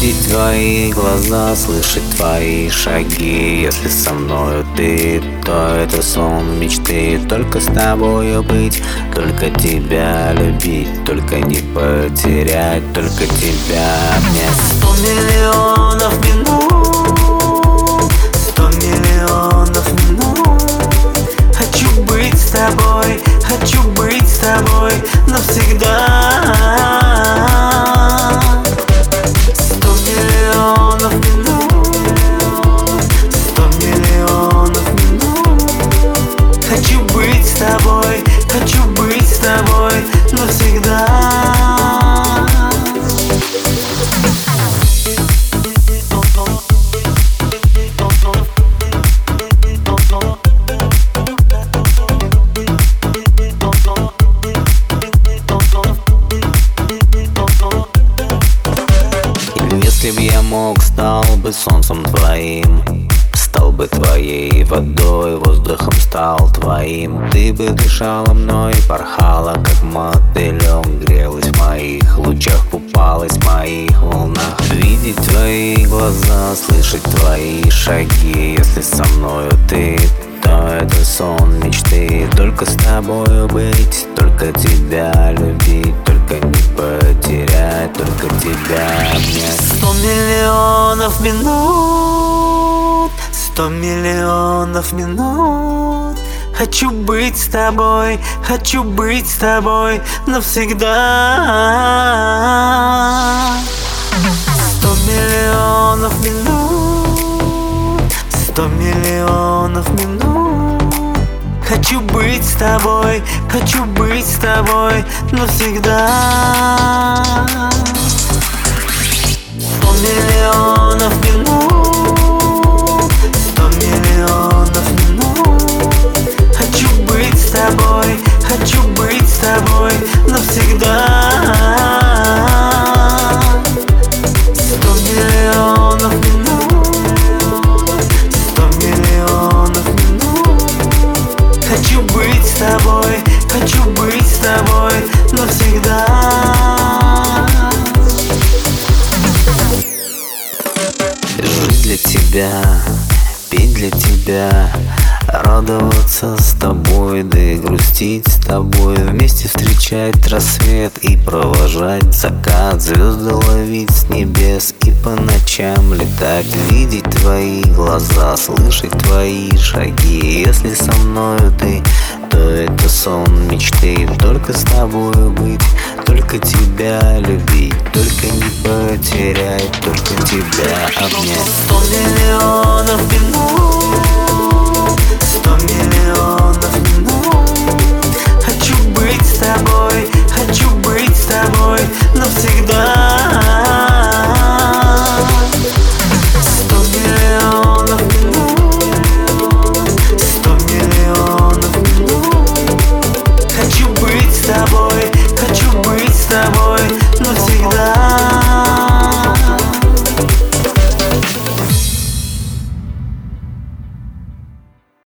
Видеть твои глаза, слышать твои шаги. Если со мною ты, то это сон мечты. Только с тобою быть, только тебя любить Только не потерять, только тебя обнять. Сто миллионов минут Если б я мог, стал бы солнцем твоим бы твоей водой, воздухом стал твоим. Ты бы дышала мной, порхала, как мотылек Грелась в моих лучах, купалась в моих волнах. Видеть твои глаза, слышать твои шаги. Если со мною ты, то это сон мечты. Только с тобою быть, только тебя любить Только не потерять, только тебя обнять. Сто миллионов минут Сто миллионов минут. Хочу быть с тобой, хочу быть с тобой навсегда. Сто миллионов минут Сто миллионов минут. Хочу быть с тобой, хочу быть с тобой навсегда. Сто миллионов для тебя, петь для тебя Радоваться с тобой, да и грустить с тобой Вместе встречать рассвет и провожать закат Звезды ловить с небес и по ночам летать Видеть твои глаза, слышать твои шаги. Если со мною ты, это сон мечты Только с тобою быть, только тебя любить Только не потерять, только тебя обнять. Сто миллионов минут Сто миллионов